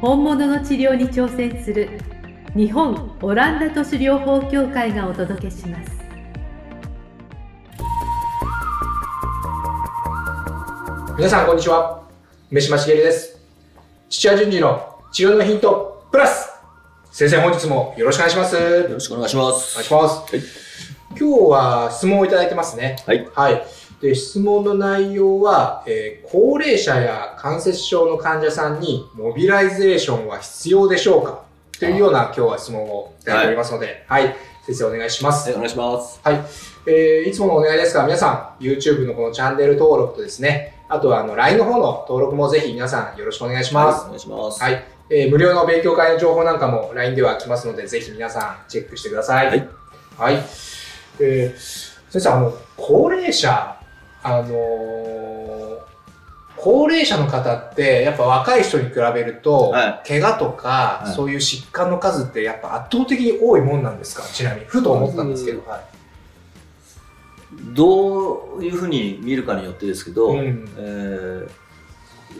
本物の治療に挑戦する日本オランダ都市療法協会がお届けします。皆さんこんにちは。梅島茂です。土屋順次の治療のヒントプラス。先生本日もよろしくお願いします。よろしくお願いしまおす。願いします、はい。今日は質問をいただいてますね。はい。はいで質問の内容は、えー高齢者や関節症の患者さんにモビライゼーションは必要でしょうか？というような今日は質問をいただいておりますので、はい、先生お願いしますはい、お願いします。はい。えーいつものお願いですが、皆さん、YouTube のこのチャンネル登録とですね、あとはあの LINE の方の登録もぜひ皆さんよろしくお願いします。はいお願いします。はい。えー無料の勉強会の情報なんかも LINE では来ますので、ぜひ皆さんチェックしてください。はい。はい。えー先生、あの、高齢者、あのー高齢者の方って、やっぱ若い人に比べると、は怪我とか、はい。そういう疾患の数ってやっぱ圧倒的に多いもんなんですか？ちなみに。ふと思ったんですけど。はいどういうふうに見るかによってですけど、うん。えー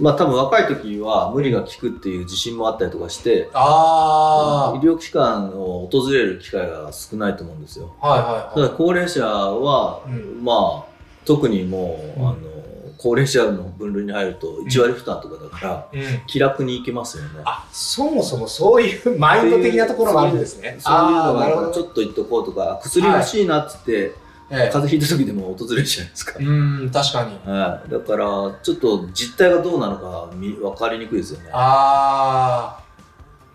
まあ多分若い時は無理が効くっていう自信もあったりとかして、あ医療機関を訪れる機会が少ないと思うんですよ。あ、はいはい。ただは高齢者は、うん。まあ特にもう、うんあの高齢者の分類に入ると1割負担とかだから、い。うん。気楽に行けますよね。あ、そもそもそういう マインド的なところもあるんですね。そういうの。がちょっと言っとこうとか、薬欲しいなっつって、え風邪ひいた時でも訪れるじゃないですかえ。うん、確かに。はい、だから、ちょっと実態がどうなのかみ分かりにくいですよね。ああ、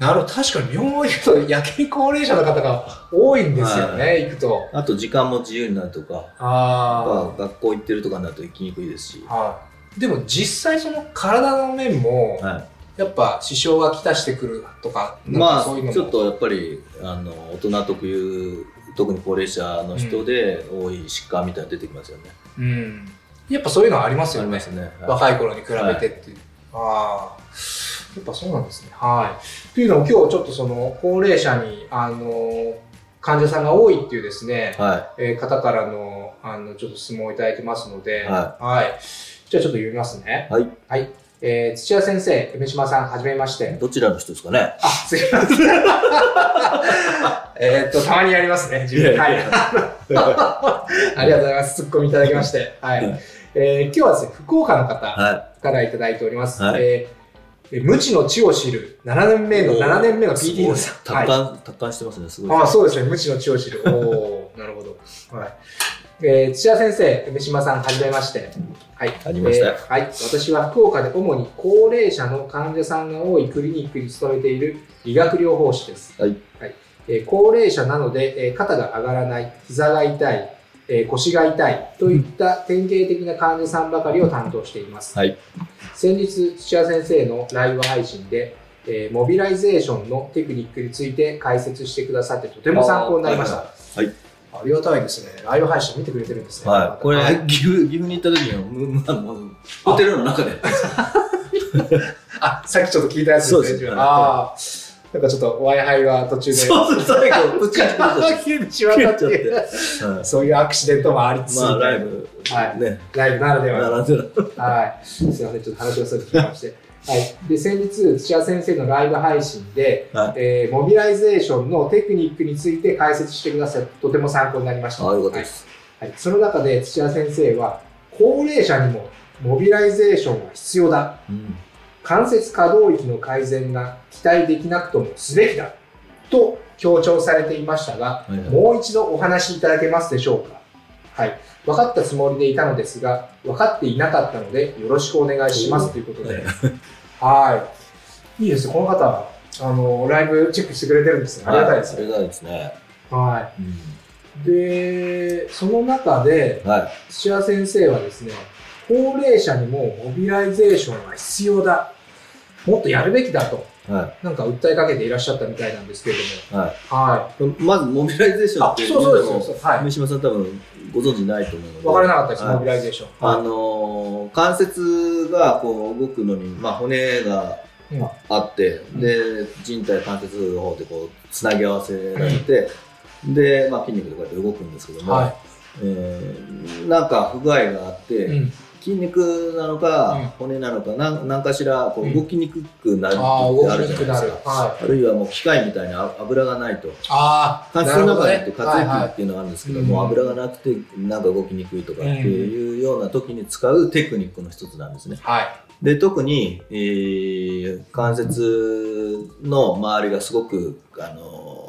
なるほど。確かに病院行くとやけに高齢者の方が多いんですよね、は行くと。あと、時間も自由になるとか、あまあ学校行ってるとかになると行きにくいですし。あ、はい。でも実際その体の面も、はやっぱ支障がきたしてくるとか、まあ、かそういうのもちょっとやっぱり、あの、大人特有、特に高齢者の人で多い疾患みたいなの出てきますよね。うん。やっぱそういうのはありますよねありま。すね。はい若い頃に比べてっていう。ああ、やっぱそうなんですね。はい。というのも今日ちょっとその高齢者に、あの、患者さんが多いっていうですね、はえー方からの、あの、ちょっと質問をいただいてますので、ははい。じゃあちょっと読みますね。はい。はい。えー土屋先生、梅島さん、はじめましてい。。どちらの人ですかね？あ、すいません。えーっと、たまにやりますね、自分。はい。ありがとうございます。ツッコミいただきまして。はい。はいえー今日はですね、福岡の方、はからいただいております。はいえーえ無知の知を知る7年目の、おー7年目のい。PT のさん。達観、達観してますね、すごい。ああ、そうですね。無知の知を知る。おお なるほど。はい。えー土屋先生、梅島さん、はじめまして。はい。はじめましてえーはい。私は福岡で主に高齢者の患者さんが多いクリニックに勤めている理学療法士です。はい。えー高齢者なので、えー肩が上がらない、膝が痛い、えー腰が痛いといった典型的な患者さんばかりを担当しています。はい。先日土屋先生のライブ配信で、えーモビライゼーションのテクニックについて解説してくださってとても参考になりました。はいはいありがたいですね。ライブ配信見てくれてるんですね。はい。これはい、岐阜、岐阜に行った時には、もうホテルの中でやってます。あ、さっきちょっと聞いたやつですね。そうです自分ああ、なんかちょっと Wi-Fi が途中で。そうそう、最後、プチッと消えてしまったってそういうアクシデントもありつつ、まあ、ライブ、はいね、ライブならではの並んでる。はい。すみません、ちょっと話をすると聞きまして。はい。で、先日、土屋先生のライブ配信で、はいえーモビライゼーションのテクニックについて解説してくださって、とても参考になりました。あ、よかったです。はい。はいその中で土屋先生は、高齢者にもモビライゼーションは必要だ。うん。関節可動域の改善が期待できなくともすべきだ。と強調されていましたが、はいはいもう一度お話しいただけますでしょうか？はい。分かったつもりでいたのですが、分かっていなかったので、よろしくお願いしますということで。はい。いいですね、この方、あの、ライブチェックしてくれてるんですね。ありがたいですね。ありがたいですね。はうんい。で、その中で、はい。土屋先生はですね、高齢者にもモビライゼーションは必要だもっとやるべきだと、はなんか訴えかけていらっしゃったみたいなんですけれどい。はも。はい。い。まず、モビライゼーションっていうあそうそうですのもそうですはい三島さん多分ご存知ないと思うので。分からなかったです、はいモビライゼーション。あのー関節がこう動くのに、まあ、骨がうんあって、で靭帯関節包でこうつなぎ合わせられて、で、まあ、筋肉でこうやって動くんですけども、はえーなんか不具合があって、い。うん。筋肉なのか、うん骨なのかなんなんかしらこううん動きにくくなるってあるじゃないですか。。るはあるいはもう機械みたいな油がないとああ、関節の中にって活液っていうのがあるんですけどはいも、油がなくてなんか動きにくいとかっていうような時に使うテクニックの一つなんですね。はい。で特に、えー関節の周りがすごく、あの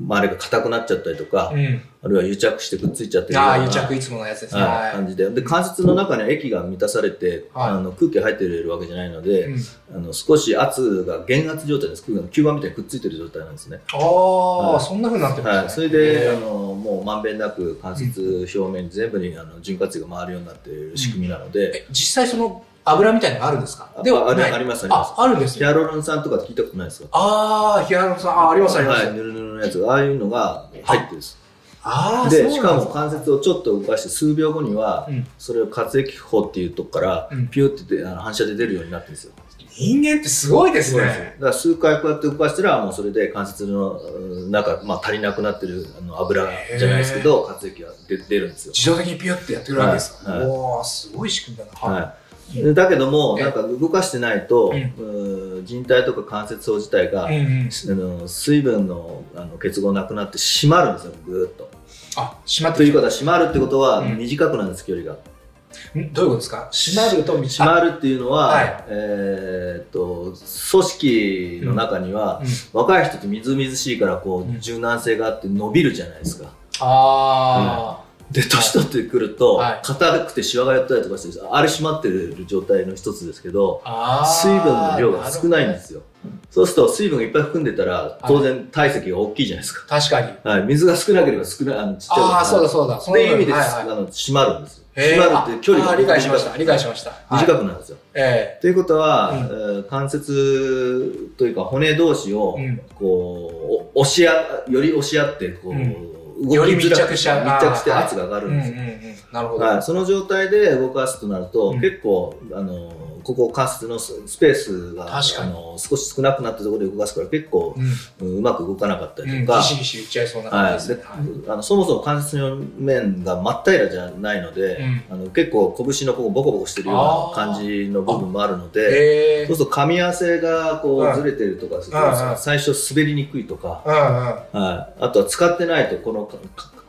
周りが硬くなっちゃったりとか、はい。うん。あるいは癒着してくっついちゃってるようなああ、癒着いつものやつですね。感じで。で関節の中には液が満たされて、はい。あの空気が入ってるわけじゃないので、うん。あの少し圧が減圧状態です。空気が吸盤みたいにくっついてる状態なんですね。ああ、はい。そんな風になってるんはい。それで、あのもうまんべんなく関節表面に全部にあの潤滑油が回るようになっている仕組みなので、え実際その油みたいなのがあるんですか？あではない。あありますあります。あ、あるんですね。ヒアルロン酸とか聞いたことないですか？ああ、ヒアルロン酸、あ、ありますあります。はい、ぬるぬるのやつがああいうのが入ってるんです。ああ、でそうしかも関節をちょっと動かして数秒後には、うん。それを活液砲っていうとこから、うん。ピューって出あの反射で出るようになってるんですよ。人間ってすごいですね。だから数回こうやって動かしたらもうそれで関節のうん中、まあ、足りなくなってるあの油じゃないですけど活液が出出るんですよ。自動的にピュってやってくるわけですか？はい。はい。おお、すごい仕組みだな。はい。でだけども、えなんか動かしてないと、うん。うん人体とか関節層自体が、うんうん。あの水分のあの結合なくなって締まるんですよ、ぐーっと。あ、閉まってということは締まるってことはうん。短くなるんです、距離が。ん？どういうことですか？閉まると締まるっていうのは、はい。えーっと組織の中には、うん。若い人ってみずみずしいからこう、うん。柔軟性があって伸びるじゃないですか。あで年取ってくるとはい硬くてシワが寄ったりとかしてあれ締まってる状態の一つですけど。水分の量が少ないんですよ。よ。そうすると水分がいっぱい含んでたら当然体積が大きいじゃないですか。確かに。はい、水が少なければ少ないあのちっちゃいああ、そうだそうだ。そういう意味で、あの締まるんですよ。へー締まるって距離が理解しました。理解しました。はい短くなるんですよ。えということは、関節というか骨同士をこうお押し合より押し合ってこう、より密着しちゃう密着して圧が上がるうんんうんですよ。うん。なるほど。はい、その状態で動かすとなると、うん結構あのここ関節のススペースがあの少し少なくなったところで動かすから結構、うん。うんうまく動かなかったうん、りとか、ギシギシ言っちゃいそうな感じですね。はい。あのそもそも関節の面が真っ平らじゃないので、あの結構拳のここボコボコしてるような感じの部分もあるのでそうすると噛み合わせがこうんうずれてるとかする最初滑りにくいとか、うん。うん。はい、あとは使ってないとこの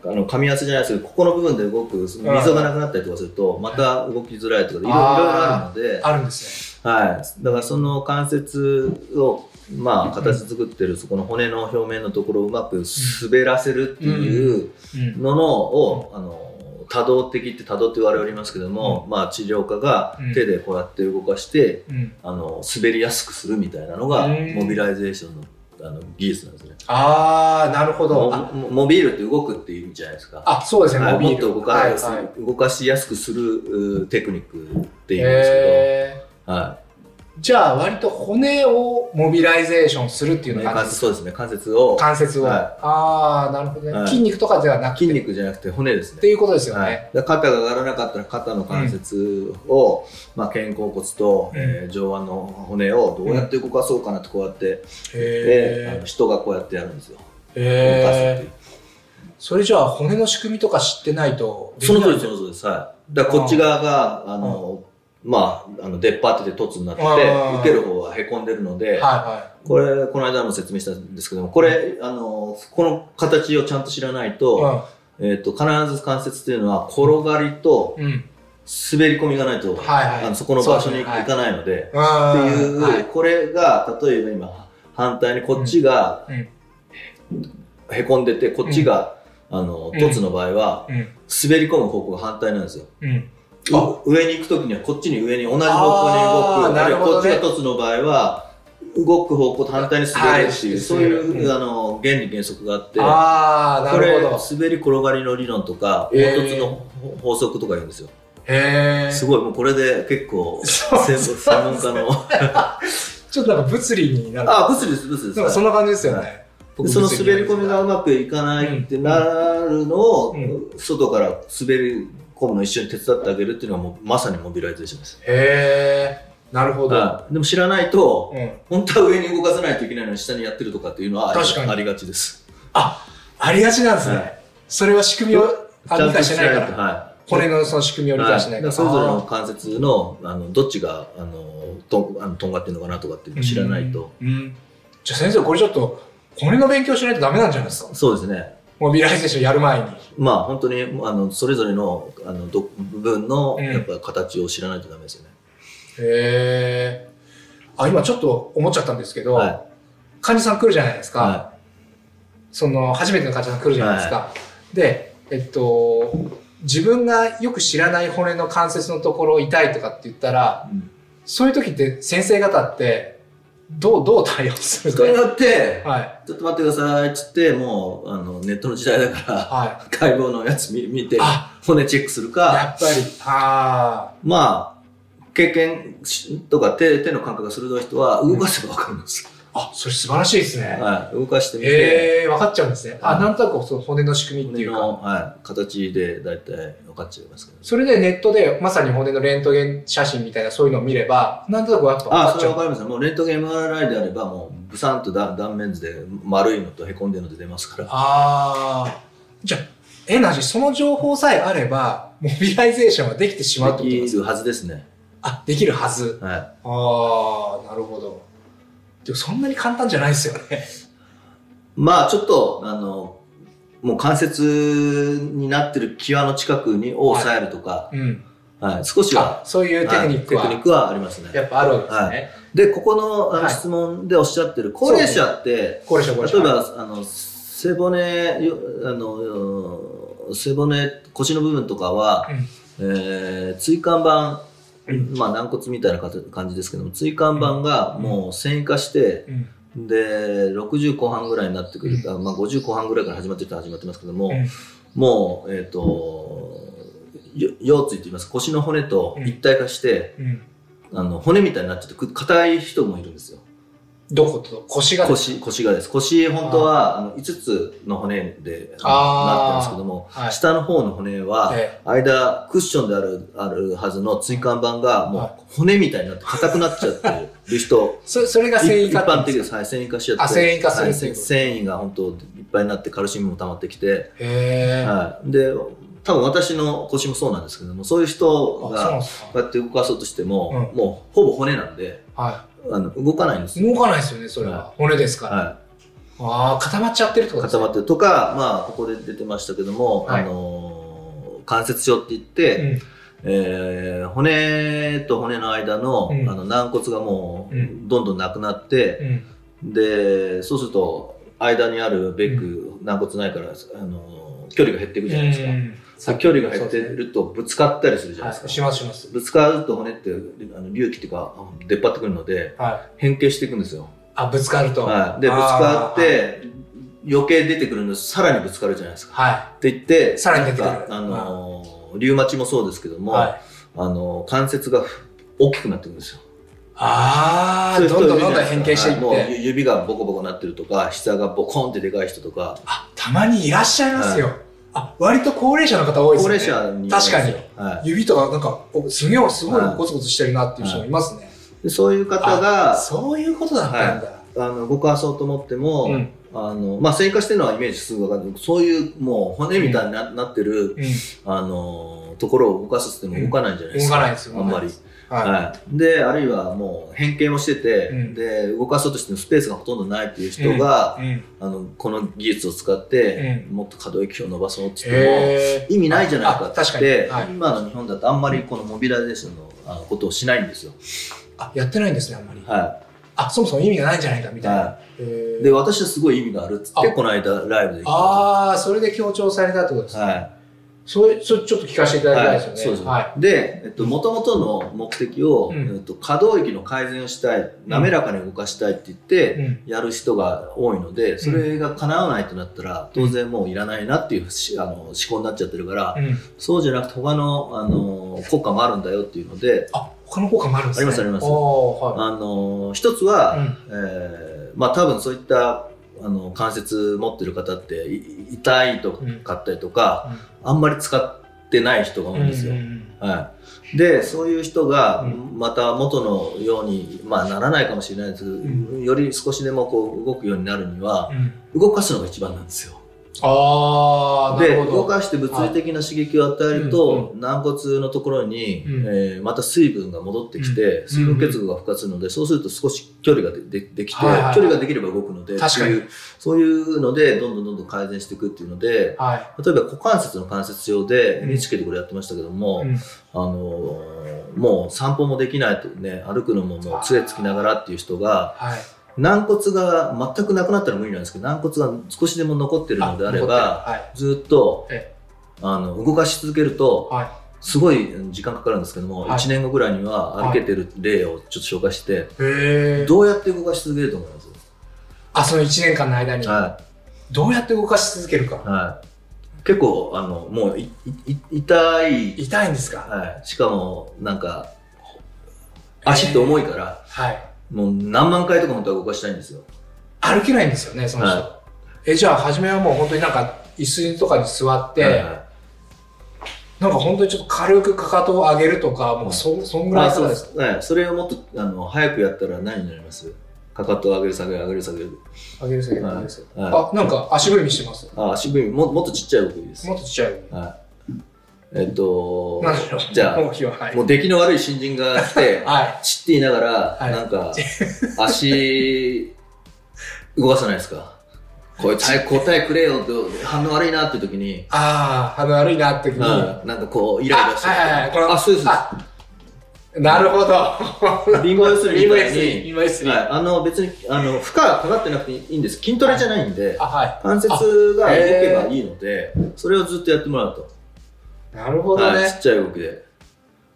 あの噛み合わせじゃないですけどここの部分で動く溝がなくなったりとかするとまた動きづらいとかいろいろあるので、あるんですはい、だからその関節をまあ形作ってるそこの骨の表面のところをうまく滑らせるっていうね。うん。ののを、あの他動的って他動って言われておりますけども、まあ治療家がうん手でこうやって動かして、うん。あの滑りやすくするみたいなのがうんモビライゼーションのあの技術なんですね。ああ、なるほど。モビールって動くっていう意味じゃないですか。あ、そうですね、はいモビールもっと動か,、はいはい動かしやすくするうテクニックっていうんですへけど、はーじゃあ、割と骨をモビライゼーションするっていうい、のがそうですね関節を関節を。はああ、なるほどね、はい筋肉とかではなくて。筋肉じゃなくて骨ですねっていうことですよね。はい、肩が上がらなかったら肩の関節を、まあ、肩甲骨と、うんえー上腕の骨をどうやって動かそうかなってこうやって、であへの人がこうやってやるんですよ。え。動かすっていう。それじゃあ、骨の仕組みとか知ってないとできそない。の通りですその通りです。はい。だこっち側があの、まああの出っ張ってて凸になっててうん受ける方はへこんでるので、はいはこれこの間も説明したんですけどもこれあのこの形をちゃんと知らないと,、えー、と必ず関節っていうのは転がりと。滑り込みがないと、はいはい。あのそこの場所に行かないので。っっていう、はい、これが例えば今反対にこっちがうん。へこんでてこっちが、あのうん凸の場合はうん。滑り込む方向が反対なんですよ。上に行く時にはこっちに上に同じ方向に動くなるほどねこっちが凸の場合は動く方向と反対に滑るっていう、はいそういう、うんあの原理原則があってああ、なこれるほど。滑り転がりの理論とかえー凹凸の法則とか言うんですよ。へえ。すごい、もうこれで結構、専門家の。ちょっとなんか物理になる。あ、物理です、物理です。なんかそんな感じですよね。僕その滑り込みがうまくいかないってなるのを、うん外から滑り込むのを一緒に手伝ってあげるっていうのはもうまさにモビライゼーションです。へえ。なるほど。はいでも知らないと、うん。本当は上に動かさないといけないのに下にやってるとかっていうのはあり確かにありがちです。あ、ありがちなんですね。はいそれは仕組みをあ理解してないから。は骨のその仕組みをい。理解してないから。はいそれぞれの関節のあのどっちがあのとあのとんがってるのかなとかっていうのを知らないと。うん。うんじゃあ先生、これちょっと骨の勉強しないとダメなんじゃないですか？そうですね。モビライゼーションやる前に。まあ本当にあのそれぞれのあのど部分のうんやっぱ形を知らないとダメですよね。へえ。あ、今ちょっと思っちゃったんですけど、は患者さん来るじゃないですい。か。はその、初めての患者さん来るじゃないですか。で、えっと、自分がよく知らない骨の関節のところ痛いとかって言ったら、い。うんそういう時って先生方って、どう、どう対応するんです人によって、かはい。ちょっと待ってくださいっつって、もうあのネットの時代だから、は解剖のやつ見見て、あ骨チェックするい。か、やっぱり、あまあ、経験しとか手手の感覚が鋭い人は動かせば分かるんです。あ、あ、それ素晴らしいですね。はい、動かしてみて、ええー、分かっちゃうんですね。あ、はいなんとなくその骨の仕組みっていうか。骨の、はい、形で大体分かっちゃいますけど、それでネットでまさに骨のレントゲン写真みたいなそういうのを見れば、なんとなく分あかっちゃう。それは分かりますよ。もうレントゲン MRI であれば、もうブサンと断断面図で丸いのとへこんでるので出ますから。ああ。じゃあ、エナジー、その情報さえあれば、モビライゼーションはできてしまうってことですか？できるはずですね。あ、できるはず。はい。ああ、なるほど。でもそんなに簡単じゃないですよね。まあちょっと、あの、もう関節になってる際の近くにを押さえるとか、うん。はい、少しはあ、そういうテクニックは、はいテクニックはありますね。やっぱあるわけですね。はいで、ここのあのはい質問でおっしゃってる高齢者って、高齢者、高例え齢者。ば、あの、背骨、よあの、背骨、腰の部分とかは、えー椎間板、うんまあ軟骨みたいな感じですけども、椎間板がもう繊維化して、うん。で、60後半ぐらいになってくる。と、まあ50後半ぐらいから始まってると始まってますけども、うん。もう、えっ、と、よ腰椎といいます。か腰の骨と一体化して、うん。あの骨みたいになっちゃってく硬い人もいるんですよ。どこと腰が腰、腰がです。腰、本当はあの5つの骨でなってるんですけども、はい下の方の骨は、え間、クッションである、あるはずの椎間板が、もはう骨みたいになって硬くなっちゃってる人、え そそれが繊維一化って言う般的です。はい、繊維化しちゃって。あ繊維化するはい繊維が本当いっぱいになってカルシウムも溜まってきて、へえ。はい。で、多分私の腰もそうなんですけども、そういう人が。こうやって動かそうとしても、うんもうほぼ骨なんで、はあの動かないんですい。よ。動かないですよね、それは。は骨ですから。はああ、固まっちゃってるってい。ことですね。固まってるとか、まあ、ここで出てましたけども、はいあのー関節症って言って、うんえー骨と骨の間の,、うんあの軟骨がもう、うんどんどんなくなって、うん。でそうすると間にあるベック、軟骨ないから、あのー距離が減っていくじゃないですか、うんさ距離が減ってるとぶつかったりするじゃないはい、ですか、しますします。ぶつかると骨ってあの隆起っていうか出っ張ってくるのではい。変形していくんですよ、あ、ぶつかると。はい、でぶつかって余計出てくるのでさらにぶつかるじゃないですか。はって言ってさらに出てくる。あのーリウマチもそうですけどい。も、はい。あの関節が大きくなってくるんですよ。ああ、どんどんどんどん変形していですかはい。もう指がボコボコなってるとか膝がボコンってでかい人とか。あ、たまにいらっしゃいますよ。あ、割と高齢者の方多い高ですね。齢者に確かにはい、指とかなんか、おすげえ、すごいはいゴツゴツしてるなっていう人もいますね。でそういう方がそういうことだったんだ。あの動かそうと思っても、うんあのまあ繊維化してるのはイメージすぐ分かるそういうもう骨みたいにな,、なってるうん。あのところを動かすっても動かないんじゃないですか、動かないですよ。あんまり。ははい、であるいはもう変形もしてて、うんで動かそうとしてもスペースがほとんどないっていう人が、い。うん。あのこの技術を使って、もっと可動域を伸ばそうって言っても、へ意味ないじゃないかってはい今の日本だとあんまりこのモビライゼーションのあのことをしないんですよ。あ、やってないんですね、あんまり。はあ、そもそも意味がないんじゃないかみい。たいな。はへい、ーで、私はすごい意味があるっつって、あこの間ライブでああ、それで強調されたってことですね。た。はい。それ、それちょっと聞かせていただきたいですよね。そうです。はで、えっと、元々の目的を、うんえっと、可動域の改善をしたい、滑らかに動かしたいって言って。やる人が多いので、それが叶わないとなったら、当然もういらないなっていうしあの思考になっちゃってるから、うん。そうじゃなくて他の、あの、効果もあるんだよっていうので、あ、他の効果もあるんですね。ありますありますはあの、一つは。えーまあ多分そういった、あの、関節持ってる方って、い痛いとかったりとか、あんまり使ってない人が多いんですよ。うんうんはい。で、そういう人がう、また元のように、まあならないかもしれないですけど、んより少しでもこう動くようになるには、うん。動かすのが一番なんですよ。あで。動かして物理的な刺激を与えると、う軟骨のところに、うん。えーまた水分が戻ってきて、うん。水分結合が復活するので、そうすると少し距離がででできて、距離ができれば動くので、そういうので、どんどんどんどん改善していくっていうので、はい。例えば股関節の関節症でうん。NHK でこれやってましたけども、うん。あのーもう散歩もできないとね、歩くのももう杖つきながらっていう人が、はい。軟骨が全くなくなったら無理なんですけど、軟骨が少しでも残ってるのであれば、はい。ずっとえあの動かし続けると、はい。すごい時間かかるんですけども、はい1年後ぐらいには歩けてる例をちょっと紹介して、へえ。どうやって動かし続けると思います？あ、その1年間の間に、はどうやって動かし続けるかい。。はい。結構、あの、もうい、い、痛い、痛いんですか？はい。しかも、なんか、足って重いから、はい。もう何万回とか本当は動かしたいんですよ。歩けないんですよね、その人。はえ、じゃあ、初めはもう本当になんか、椅子とかに座って、はいはいなんか本当にちょっと軽くかかとを上げるとか、もうそ、そんぐらいあそうです。はい。それをもっと、あの、早くやったら何になります？かかとを上げる下げる上げる下げる。上げる下げるはい上げる下げる。はあ、なんか足踏みしてます？あ、足踏みも、もっとちっちゃい動きです。もっとちっちゃい。はい。えっと。じゃあは。はい。もう出来の悪い新人が来て、はい。ちって言いながら、はいなんか、足、動かさないですか？これ答え答えくれよって反応悪いなっていう時に、ああ、鼻悪いなって時に。はいなんかこう、イライラして。あはいはいはいあ、そうです。あなるほど。貧乏ゆすりみたいに、貧乏ゆすり。はい、あの別にあの負荷かかってなくていいんです。筋トレじゃないんで、あ、はい。関節が動けばいいので、それをずっとやってもらうと。なるほどはい、ちね。っちゃい動きで。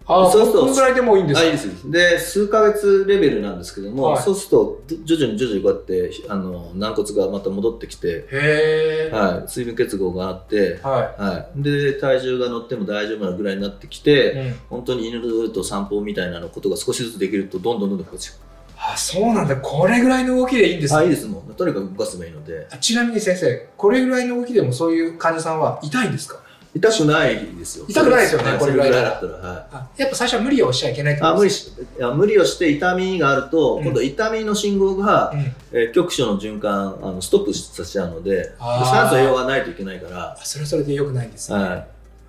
ああ、そうするとこのぐらいでもいいんですあ、かいいです。で、数ヶ月レベルなんですけども、はいそうすると、徐々に徐々にこうやって、あの、軟骨がまた戻ってきて、へえ。はい、水分結合があって、ははい。で、体重が乗っても大丈夫なぐらいになってきて、い。うん。本当に犬と散歩みたいなのことが少しずつできると、どんどんどんどん復活してあ、そうなんだ。これぐらいの動きでいいんですあ、いいね。ですもん。とにかく動かせばいいので。ちなみに先生、これぐらいの動きでもそういう患者さんは痛いんですか？痛くないですよ。痛くないですよねはこれぐらいだったら。はい。あやっぱ最初は無理をしちゃいけないってこあ無理とですしいや無理をして痛みがあると、うん今度痛みの信号が、うん。えー局所の循環あのストップさせちゃうので酸素栄養がないといけないから、あそれはそれで良くないんですね。は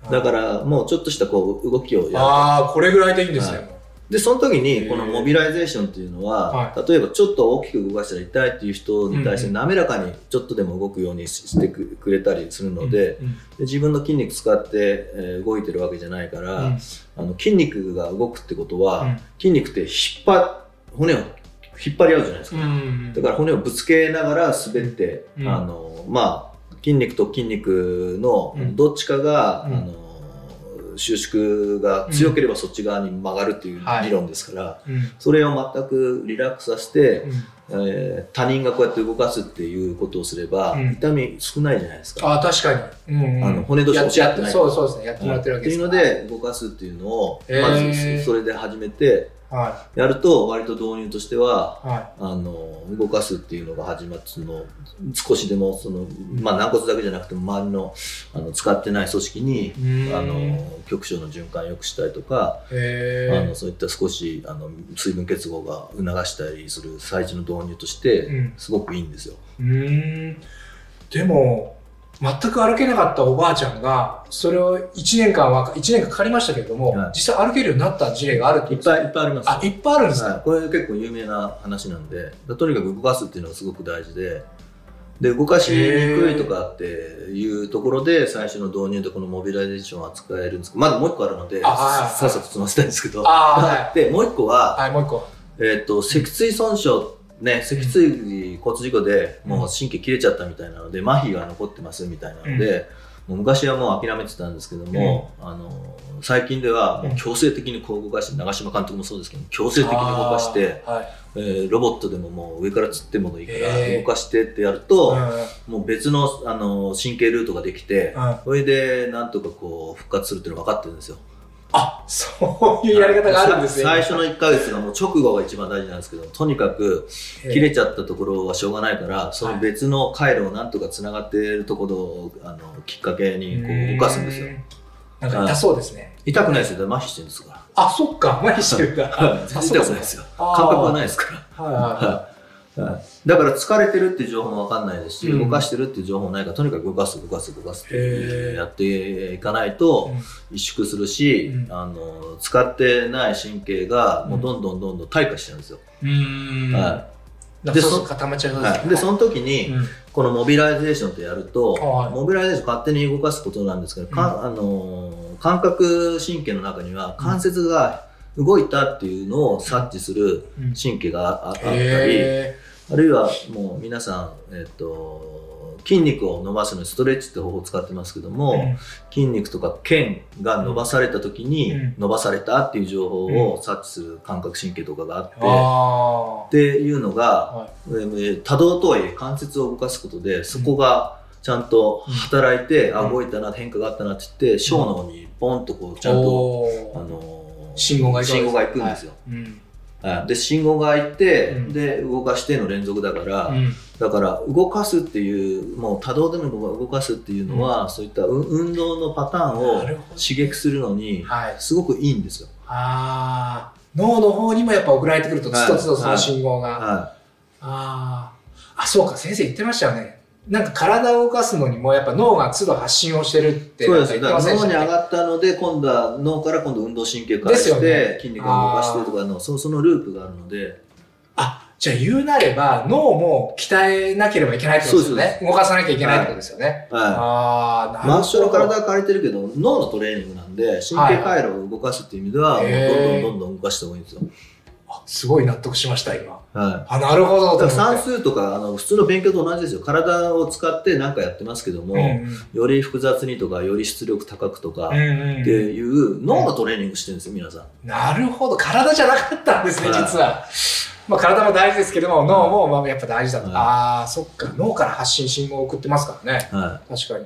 い、だからもうちょっとしたこう動きをやるああ、これぐらいでいいんですね。はいでその時にこのモビライゼーションっていうのは、は例えばちょっと大きく動かしたら痛いっていう人に対しうんて滑らかにちょっとでも動くようにししてくくれたりするので,、うんで自分の筋肉使って、えー動いてるわけじゃないから、うん。あの筋肉が動くってことは、うん。筋肉って引っ張骨を引っ張り合うじゃないですか。うんだから骨をぶつけながら滑って、うん。あのまあ筋肉と筋肉のうん。どっちかが、うん。あの収縮が強ければそっち側に曲がるっていうはい。理論ですから、うん。それを全くリラックスさせて、うん。えー他人がこうやって動かすっていうことをすれば、うん。痛み少ないじゃないですか。ああ、確かに。うんうん。あの骨同士やっやってない。そうそうですね。やってもらってるわっていうけですから。ので動かすっていうのを、まずそれで始めてはやると割と導入としては、い。はあの動かすっていうのが始まってその少しでもその、まあ、軟骨だけじゃなくても周りのあの使ってない組織にあの局所の循環を良くしたりとか。あのそういった少しあの水分結合が促したりする最中の導入として、うんすごくいいんですよ。うーん。でも、全く歩けなかったおばあちゃんが、それを1年間は、1年間かかりましたけれども、はい。実際歩けるようになった事例があるっていっぱいいっぱいあります。あ、いっぱいあるんですか、はい、これ結構有名な話なんで。とにかく動かすっていうのがすごく大事で。で動かしにくいとかっていうところで最初の導入でこのモビライゼーションを扱えるんですけどまだもう一個あるのでさっさと済ませたいんですけど。あーはい。でもう一個は、はい、もう一個。えっと脊椎損傷ね脊椎骨事故でもう神経切れちゃったみたいなので麻痺が残ってますみたいなので、もう昔はもう諦めてたんですけども、あの最近ではもう強制的にこう動かして、長嶋監督もそうですけど強制的に動かして、はい。えーロボットでももう上から釣ってもいいから動かしてってやると、うん。もう別のあの神経ルートができて、うん。それでなんとかこう復活するっていうのが分かってるんですよ。あそういうやり方があるんですね。さ最初の1ヶ月がもう直後が一番大事なんですけど、とにかく切れちゃったところはしょうがないから、その別の回路をなんとかつながっているところをあのきっかけにこう動かすんですよ。なんか痛そうですね。痛くないですよ、麻痺してるんですかあ、そっか、麻痺してるんだ。ら。全然痛くないですよ。感覚がないですから。はいはいははいだから疲れてるっていう情報も分かんないですし、うん。動かしてるっていう情報もないからとにかく動かす動かす動かすってやっていかないとい。萎縮するし、うん。あの使ってない神経がもうどんどんどんどん退化しちゃうんですよ。はで、でそはい、でその時に、うん。このモビライゼーションってやると、はいモビライゼーション勝手に動かすことなんですけど、かあの感覚神経の中には関節が動いたっていうのを察知するうん。神経がああったり、へあるいはもう皆さん、えっと筋肉を伸ばすのにストレッチって方法を使ってますけどーも、うん。筋肉とか腱が伸ばされた時にうん。伸ばされたっていう情報を察知する感覚神経とかがあって、あっていうのが、はえー多動とはいえ関節を動かすことでそこがちゃんと働いて、うん。あ動いたな変化があったなって言って小脳にポンとこうい。ちゃんと、あのー信号が行く信号が行くんですよ。はい。うんはいで信号が行って、うんで動かしての連続だから、うんだから動かすっていうもう多動でも動かすっていうのは、そういったう運動のパターンを刺激するのにはい。すごくいいんですよ。ああ、脳の方にもやっぱ送られてくると、はいつとつとその信号が。はああ。あ、そうか、先生言ってましたよね。なんか体を動かすのにもやっぱ脳が都度発信をしてるって。い、そうですだから脳に上がったので今度は脳から今度運動神経からしですよねて筋肉を動かしてとかのそそのループがあるのであ、じゃあ言うなれば脳も鍛えなければいけないってことですよね。動かさなきゃいけないってことですよね。はああ、なるほど。い真っ白の体は借りてるけど脳のトレーニングなんで神経回路を動かすっていう意味ではもうどんどんどんどん動かした方がいいんですよ。あすごい納得しました、今。はいあ、なるほど。だから算数とかあの普通の勉強と同じですよ体を使って何かやってますけども、うんうんより複雑にとかより出力高くとか、っていう脳のトレーニングしてるんですよ皆さん。なるほど。体じゃなかったんですね、はい実は。まあ体も大事ですけども、脳もまあやっぱ大事だと。はいああ、そっか。脳から発信信号を送ってますからね。は確かに。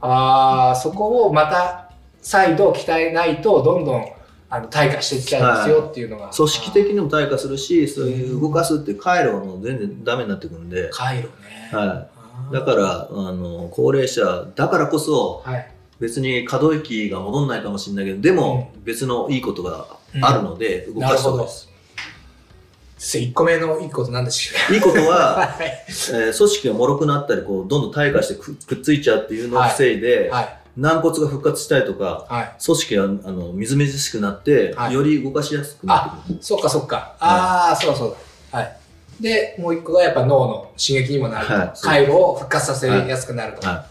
ああ、そこをまた再度鍛えないと、どんどんあの退化していっちゃうんですよっていうのが。い、組織的にも退化するしそういう動かすっていう回路も全然ダメになってくるんで、回路ね。はい、だからあの高齢者だからこそはい。別に可動域が戻んないかもしれないけどでも別のいいことがあるので動かした方がいいです。先生、1個目のいいことなんでしょういいことかは、はい。えー組織が脆くなったりこうどんどん退化してくくっついちゃうっていうのを防いで、はい。軟骨が復活したりとかはい。組織があのみずみずしくなって、はいより動かしやすくなってくる。そっかそっか。ああ、そうだそうだ。はい。で、もう一個がやっぱ脳の刺激にもなると。はい回路を復活させやすくなると。、は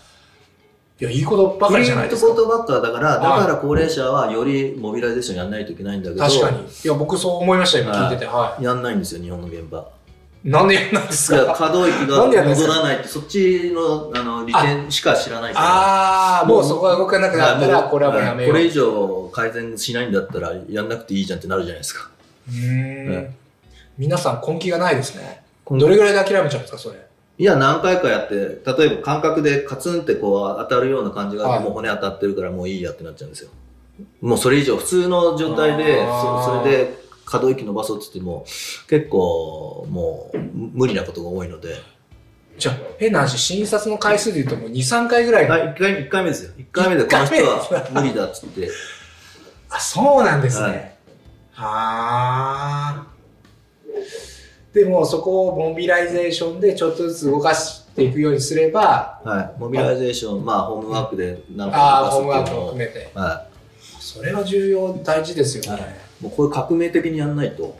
いや、いいことばかりじゃないですか。いいことばっかだから、だはいから高齢者はよりモビライゼーションやらないといけないんだけど、確かに。いや、僕そう思いました、今聞いてて。はやんないんですよ、日本の現場。い。なんでなんですか？可動域が戻らないって、そっちのあの利点しか知らないから。ああ、もうそこが動かなくなったら、これはもうやめよう。これ以上改善しないんだったら、やんなくていいじゃんってなるじゃないですか。うーんはい。皆さん根気がないですね。どれぐらいで諦めちゃうんですか、それ？いや、何回かやって、例えば感覚でカツンってこう当たるような感じがあって、はいもう骨当たってるからもういいやってなっちゃうんですよ。もうそれ以上、普通の状態で、それで可動域伸ばそうって言っても、結構もう無理なことが多いので。じゃあ、変な話、診察の回数で言うともう2、3回ぐらい。はい、1回一回目ですよ。1回目でこの人は無理だっつって。あ、そうなんですはね。はあ。でも、そこをモビライゼーションでちょっとずつ動かしていくようにすれば、はい、モビライゼーション、まあ、ホームワークで何ああ、かホームワークも動かすっていうのを含めて。はそれは重要、大事ですよい、はいね。もうこれ革命的にやんないと、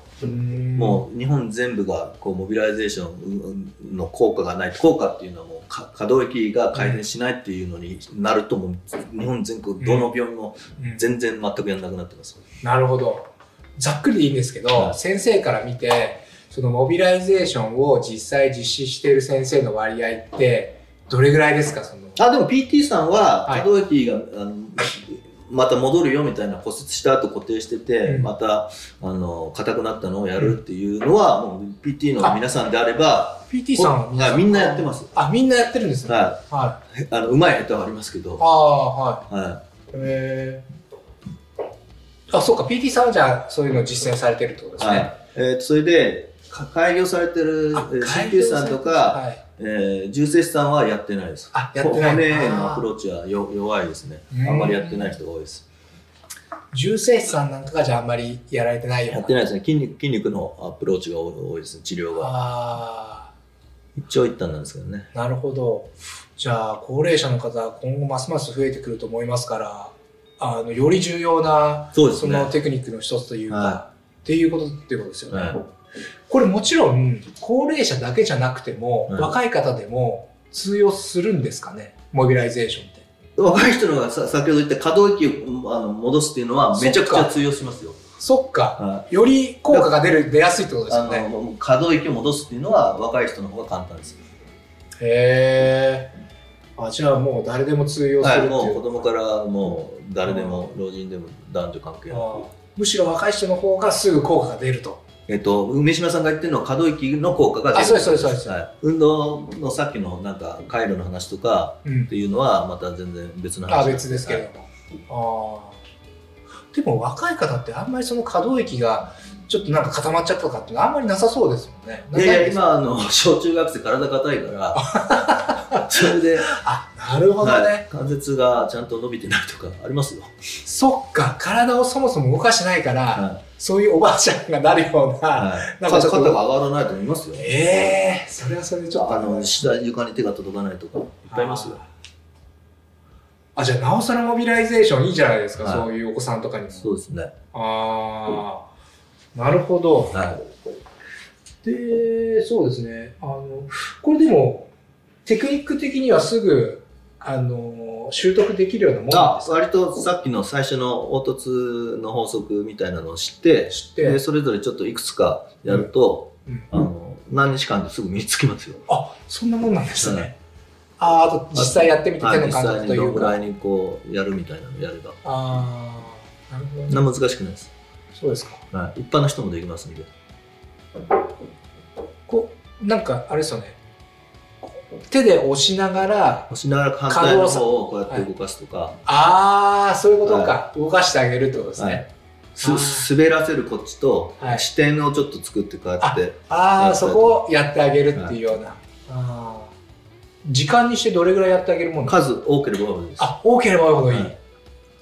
もう日本全部がこうモビライゼーションの効果がない効果っていうのはもうか可動域が改善しないっていうのになるともう日本全国どの病院もうん全然全くやんなくなってます、なるほど。ざっくりでいいんですけど、はい先生から見て、そのモビライゼーションを実際実施している先生の割合って、どれぐらいですか？その。あ、でも PT さんは、はい。可動域が、あの、また戻るよみたいな骨折した後固定してて、うん。また、あの、硬くなったのをやるっていうのは、もう PT の皆さんであれば、PT さんははいみんなやってます。あみんなやってるんですね。ははい。い。あの、うまい下手はありますけど、ああはい。はへー。あそうか PT さんはじゃあそういうのを実践されてるってことでい。すね、はい。えーと、それで、か開業されてる、鍼灸師さんとか、はいえー、重生師さんはやってないです。あやってない骨へのアプローチはよ弱いですね。うんあんまりやってない人が多いです。重生師さんなんかがじゃああんまりやられてないよやってないですね。筋肉筋肉のアプローチが多いですね、治療が。あ一長一短なんですけどね。あなるほどじゃあ高齢者の方今後ますます増えてくると思いますからあのより重要なそね。そのテクニックの一つというか、はっていうことっていうことですよね、はいこれもちろん高齢者だけじゃなくても、うん。若い方でも通用するんですかね？モビライゼーションって。若い人のがさ先ほど言った可動域をあの戻すっていうのはめちゃくちゃ通用しますよ。そっか。はより効果が出る出やすいってことい、ですよね。可動域を戻すっていうのは若い人の方が簡単です。へえあじゃあもう誰でも通用するはい、っていう、もう子供からもう誰でも老人でも男女関係なく。むしろ若い人の方がすぐ効果が出るとえっと、梅島さんが言ってるのは可動域の効果が出る。あそうですそうですそうです。はい、運動のさっきのなんか回路の話とかうん。っていうのはまた全然別の話あ別ですけれども、ああでも若い方ってあんまりその可動域がちょっとなんか固まっちゃったとかってあんまりなさそうですもんね。いや今あの小中学生体硬いから。それで、あなるほどね、はい。関節がちゃんと伸びてないとかありますよ、そっか。体をそもそも動かしてないから、はそういうおばあちゃんがなるような、いはい、なんか肩が上がらないと思いますよ。ええそれはそれでちょっとあの下床に手が届かないとかいっぱいいますよ。あじゃあなおさらモビライゼーションいいじゃないですか、はい。そういうお子さんとかにも。そうですね。ああなるほど。はい。でそうですね。あのこれでもテクニック的にはすぐあの習得できるようなもんなんあです。か割とさっきの最初の凹凸の法則みたいなのを知って知って。でそれぞれちょっといくつかやると、うん。あの何日間ですぐ身につきますよ。あそんなもんなんですね、はいああと実際やってみて手はいの感実際に覚というか。どのぐらいにこうやるみたいなのやれば。ああなるほど、ね、難しくないです、そうですか。はい、一般の人もできますんでこうなんかあれですよね手で押しながら押しながら反対の方をこうやって動かすとか、ああそういうことか、動かしてあげるってことですね、はい。す滑らせるこっちと、はい。視点をちょっと作ってこうやってああそこをやってあげるっていうような、あー。時間にしてどれぐらいやってあげるもんなんですか？数多ければ多いです。あ多ければ多いほどいい、はい。あ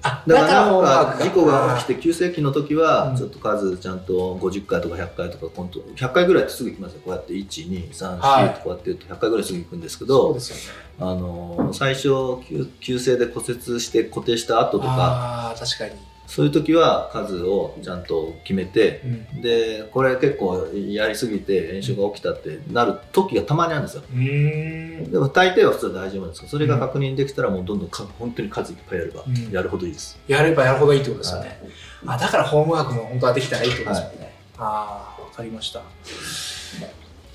だから事故が起きて急性期の時うん。はちょっと数ちゃんと50回とか100回とか本当100回ぐらいってすぐ行きますよ。こうやって1234、はいとこうやって言うと100回ぐらいすぐ行くんですけどね。あの最初急急性で骨折して固定した後とか確かに、そういう時は数をちゃんと決めてうん、でこれ結構やりすぎて炎症が起きたってなる時がたまにあるんですよ。うーん。でも大抵は普通は大丈夫なんですけどそれが確認できたらもうどんどんか本当に数いっぱいやればうん。やるほどいいです、やればやるほどいいってことですよね、あだからホームワークも本当はできたらいいってことですもんね、ああわかりました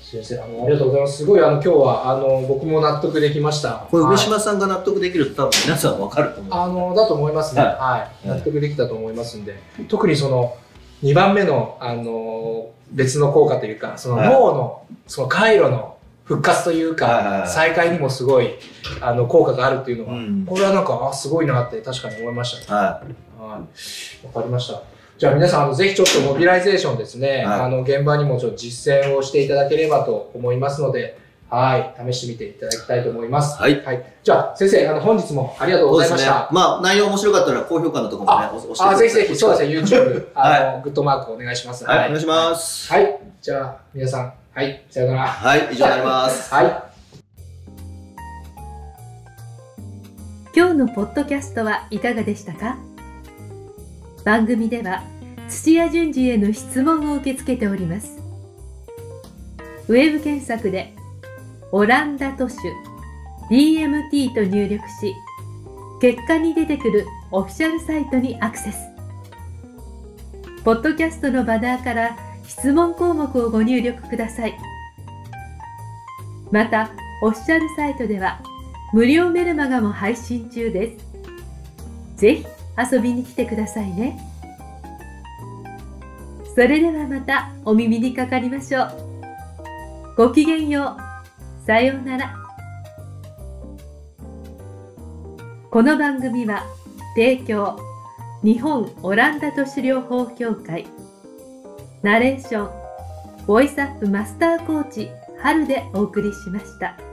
先生あのありがとうございます。すごいあの今日はあの僕も納得できました。これはい。上島さんが納得できると多分皆さん分かると思う。あのだと思いますね、ははい。はい。納得できたと思いますんで、特にその2番目のあの別の効果というか、そのはい。脳のその回路の復活というか、再開にもすごいあの効果があるっていうのは、うん。これはなんかあすごいなって確かに思いましたね。ははい、わかりました。じゃあ皆さんあのぜひちょっとモビライゼーションですね、はいあの現場にもちょっと実践をしていただければと思いますので、はい、試してみていただきたいと思います。はい。はい、じゃあ先生あの本日もありがとうございました。まあ内容面白かったら高評価のところもね、あ押してくださいあ、ぜひぜひ、そうですね、YouTube、あの、はグッドマークお願いします。はい、お願いします。はい、じゃあ、皆さん、はい、さようなら。はい、以上になります。はい。今日のポッドキャストはいかがでしたか？番組では土屋順次への質問を受け付けております。ウェブ検索で「オランダ都市 DMT」と入力し結果に出てくるオフィシャルサイトにアクセス。ポッドキャストのバナーから質問項目をご入力ください。またオフィシャルサイトでは無料メルマガも配信中です。ぜひ遊びに来てくださいね。それではまたお耳にかかりましょう。ごきげんよう。さようなら。この番組は提供日本オランダ都市療法協会ナレーションボイスアップマスターコーチ春でお送りしました。